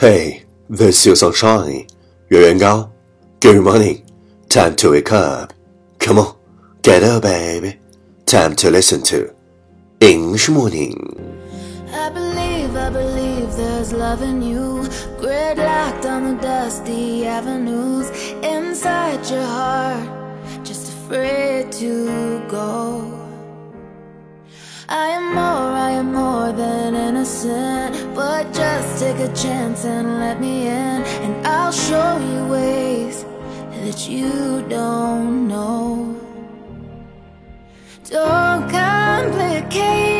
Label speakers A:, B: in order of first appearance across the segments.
A: Hey, the suit's on shiny. Yuan Yuan Gao. Good morning. Time to wake up. Come on, get up, baby. Time to listen to English Morning.
B: I believe, I believe there's love in you. Gridlocked on the dusty avenues. Inside your heart, just afraid to go. I am more, I am more than innocent. But just take a chance and let me in, and I'll show you ways that you don't know. Don't complicate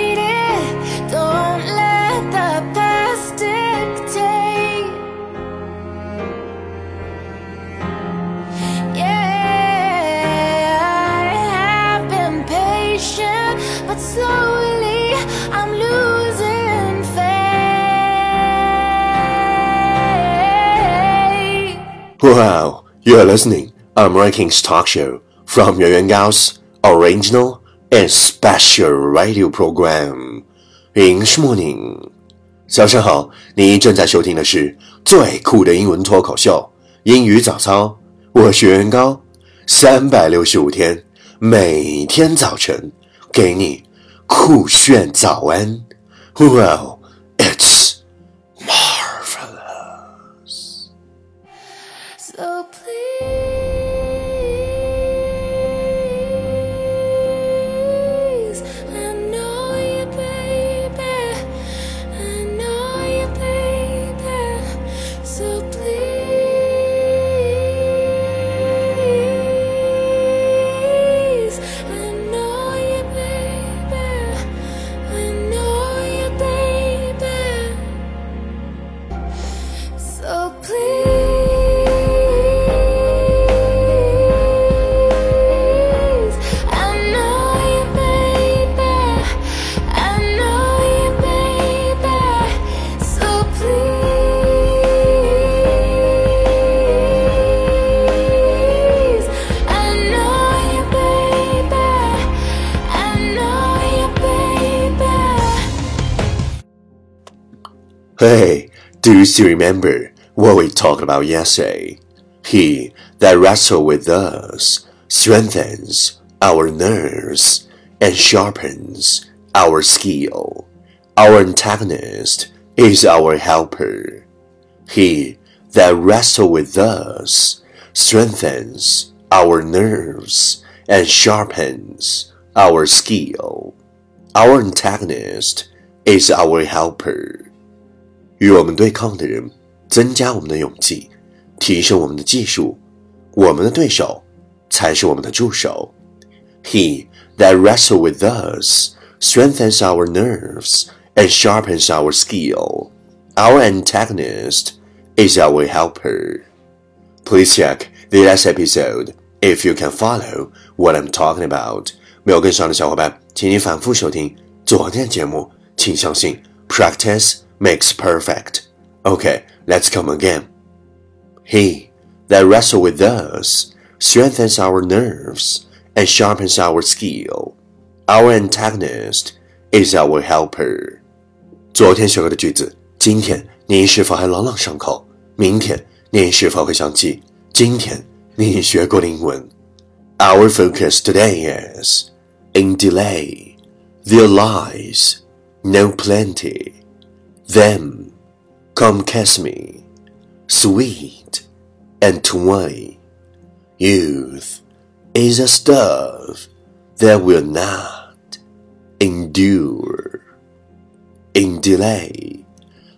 A: Wow, you are listening American's talk show from Yuan Yuan Gao's original and special radio program English morning. 早上好，你正在收听的是最酷的英文脱口秀——英语早操。我是袁高，三百六十五天，每天早晨给你酷炫早安。Well, it's Hey, do you still remember what we talked about yesterday? He that wrestle with us strengthens our nerves and sharpens our skill. Our antagonist is our helper. He that wrestle with us strengthens our nerves and sharpens our skill. Our antagonist is our helper. 与我们对抗的人，增加我们的勇气，提升我们的技术。我们的对手才是我们的助手。He that wrestle with us strengthens our nerves and sharpens our skill. Our antagonist is our helper. Please check the last episode if you can follow what I'm talking about. 没有跟上的小伙伴，请你反复收听昨天的节目。请相信，practice makes perfect. Okay, let's come again. He that wrestle with us strengthens our nerves and sharpens our skill. Our antagonist is our helper. 昨天学过的句子，今天你是否还朗朗上口？明天你是否会想起今天你学过的英文？Our focus today is in delay. There lies no plenty. Them come kiss me, sweet and twenty. Youth is a stuff that will not endure. In delay,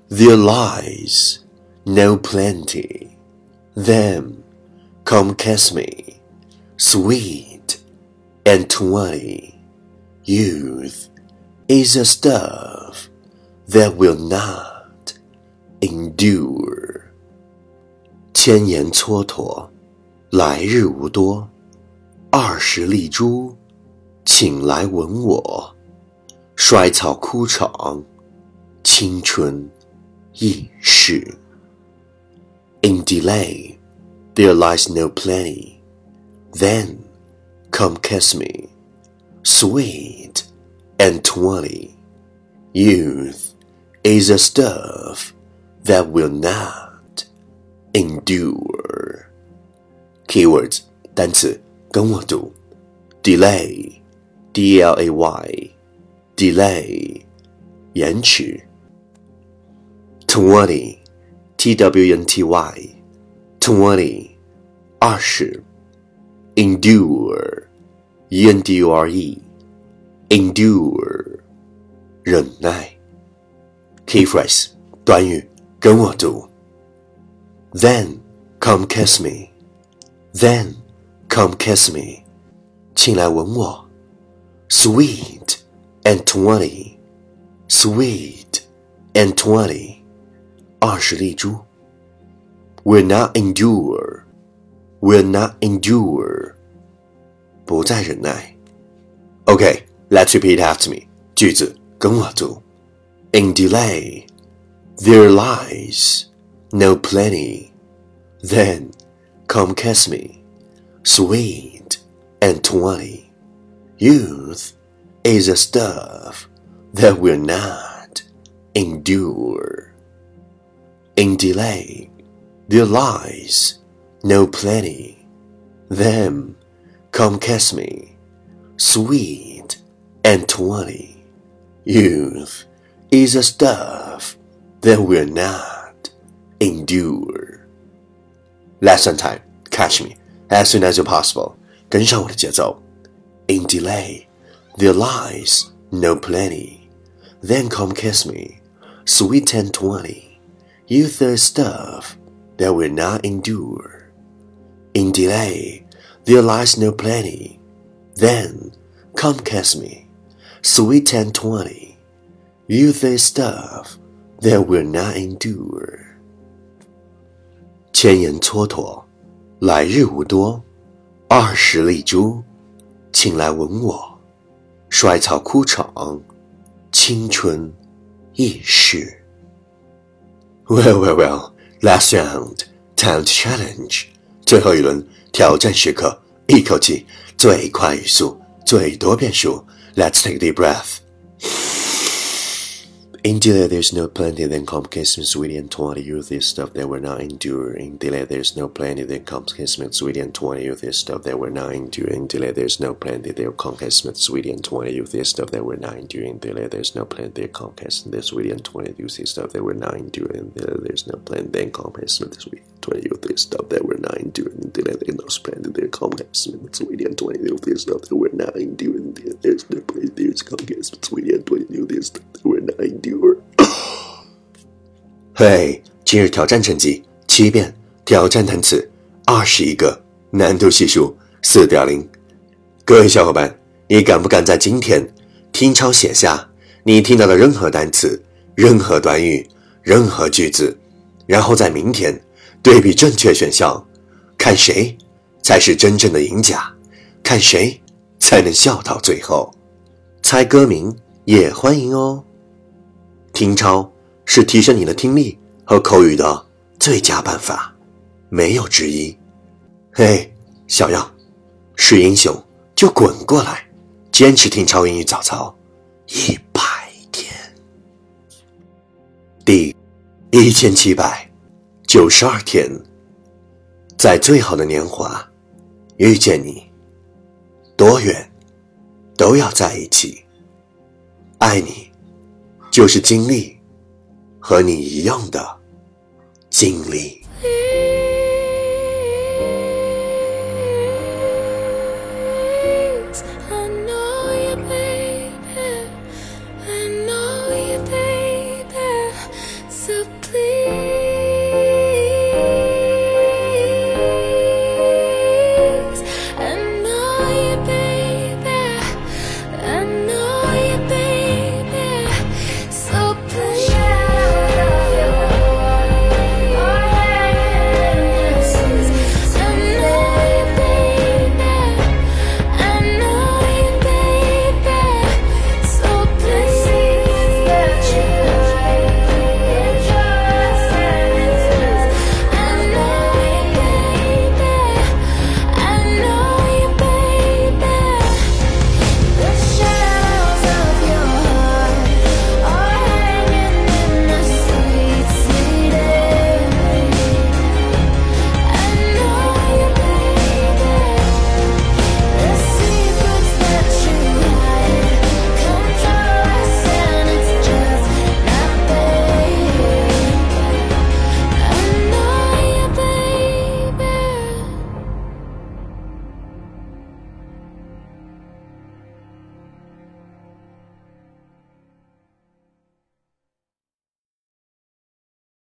A: there lies no plenty. Them come kiss me, sweet and twenty. Youth is a stuff that will not endure. 千言蹉跎，来日无多。二十粒珠，请来吻我。衰草枯场，青春易逝。In delay, there lies no plenty. Then, come kiss me, sweet and twenty. Youth is a stuff that will not endure. Keywords 单词跟我读，delay，d l a y，delay，延迟。Twenty，t w n t y，twenty，二十。Endure，e n d u r e，endure，忍耐。 Key phrase 短语跟我读。Then come kiss me. Then come kiss me. 请来吻我。Sweet and twenty. Sweet and twenty. 二十粒珠。Will not endure. Will not endure. 不再忍耐。Okay, let's repeat after me. 句子跟我读。 In delay, there lies no plenty. Then come kiss me, sweet and twenty. Youth is a stuff that will not endure. In delay, there lies no plenty. Then come kiss me, sweet and twenty. Youth is a stuff that will not endure. Lesson time, catch me as soon as you're possible. 跟上我的节奏。In delay, there lies no plenty. Then come kiss me, sweet and twenty. You thirst stuff that will not endure. In delay, there lies no plenty. Then come kiss me, sweet and twenty. You thirst stuff that will not endure. 千言蹉跎，来日无多。二十粒珠，请来吻我。衰草枯场，青春易逝。Well, well, well. Last round, time to challenge. 最后一轮挑战时刻，一口气最快语速，最多变数。Let's take a deep breath. In delay there's no plenty, then comes kismet, sweetie, and twenty youth is stuff that we're not enduring. delay there's no plenty, then comes kismet, sweetie, and twenty youth is stuff that we're not enduring. delay there's no plenty, there comes kismet, sweetie, and twenty youth is stuff that we're not enduring. delay there's no plenty, there comes kismet, sweetie, and twenty youth is stuff that we're not enduring. delay there's no plenty, then comes kismet, sweetie, twenty youth is stuff that we're not enduring. delay there's no plenty, there comes kismet, sweetie, and twenty youth is stuff that we're not enduring. delay there's no plenty, there's comes kismet, sweetie, and twenty youth is stuff that we're not enduring. 嘿，今日挑战成绩七遍，挑战单词二十一个，难度系数四点零。各位小伙伴，你敢不敢在今天听抄写下你听到的任何单词、任何短语、任何句子，然后在明天对比正确选项，看谁才是真正的赢家，看谁才能笑到最后？猜歌名也欢迎哦。听抄。是提升你的听力和口语的最佳办法，没有之一。嘿，小样，是英雄就滚过来，坚持听超英语早操一百天，第一千七百九十二天，在最好的年华遇见你，多远都要在一起，爱你就是经历。和你一样的经历。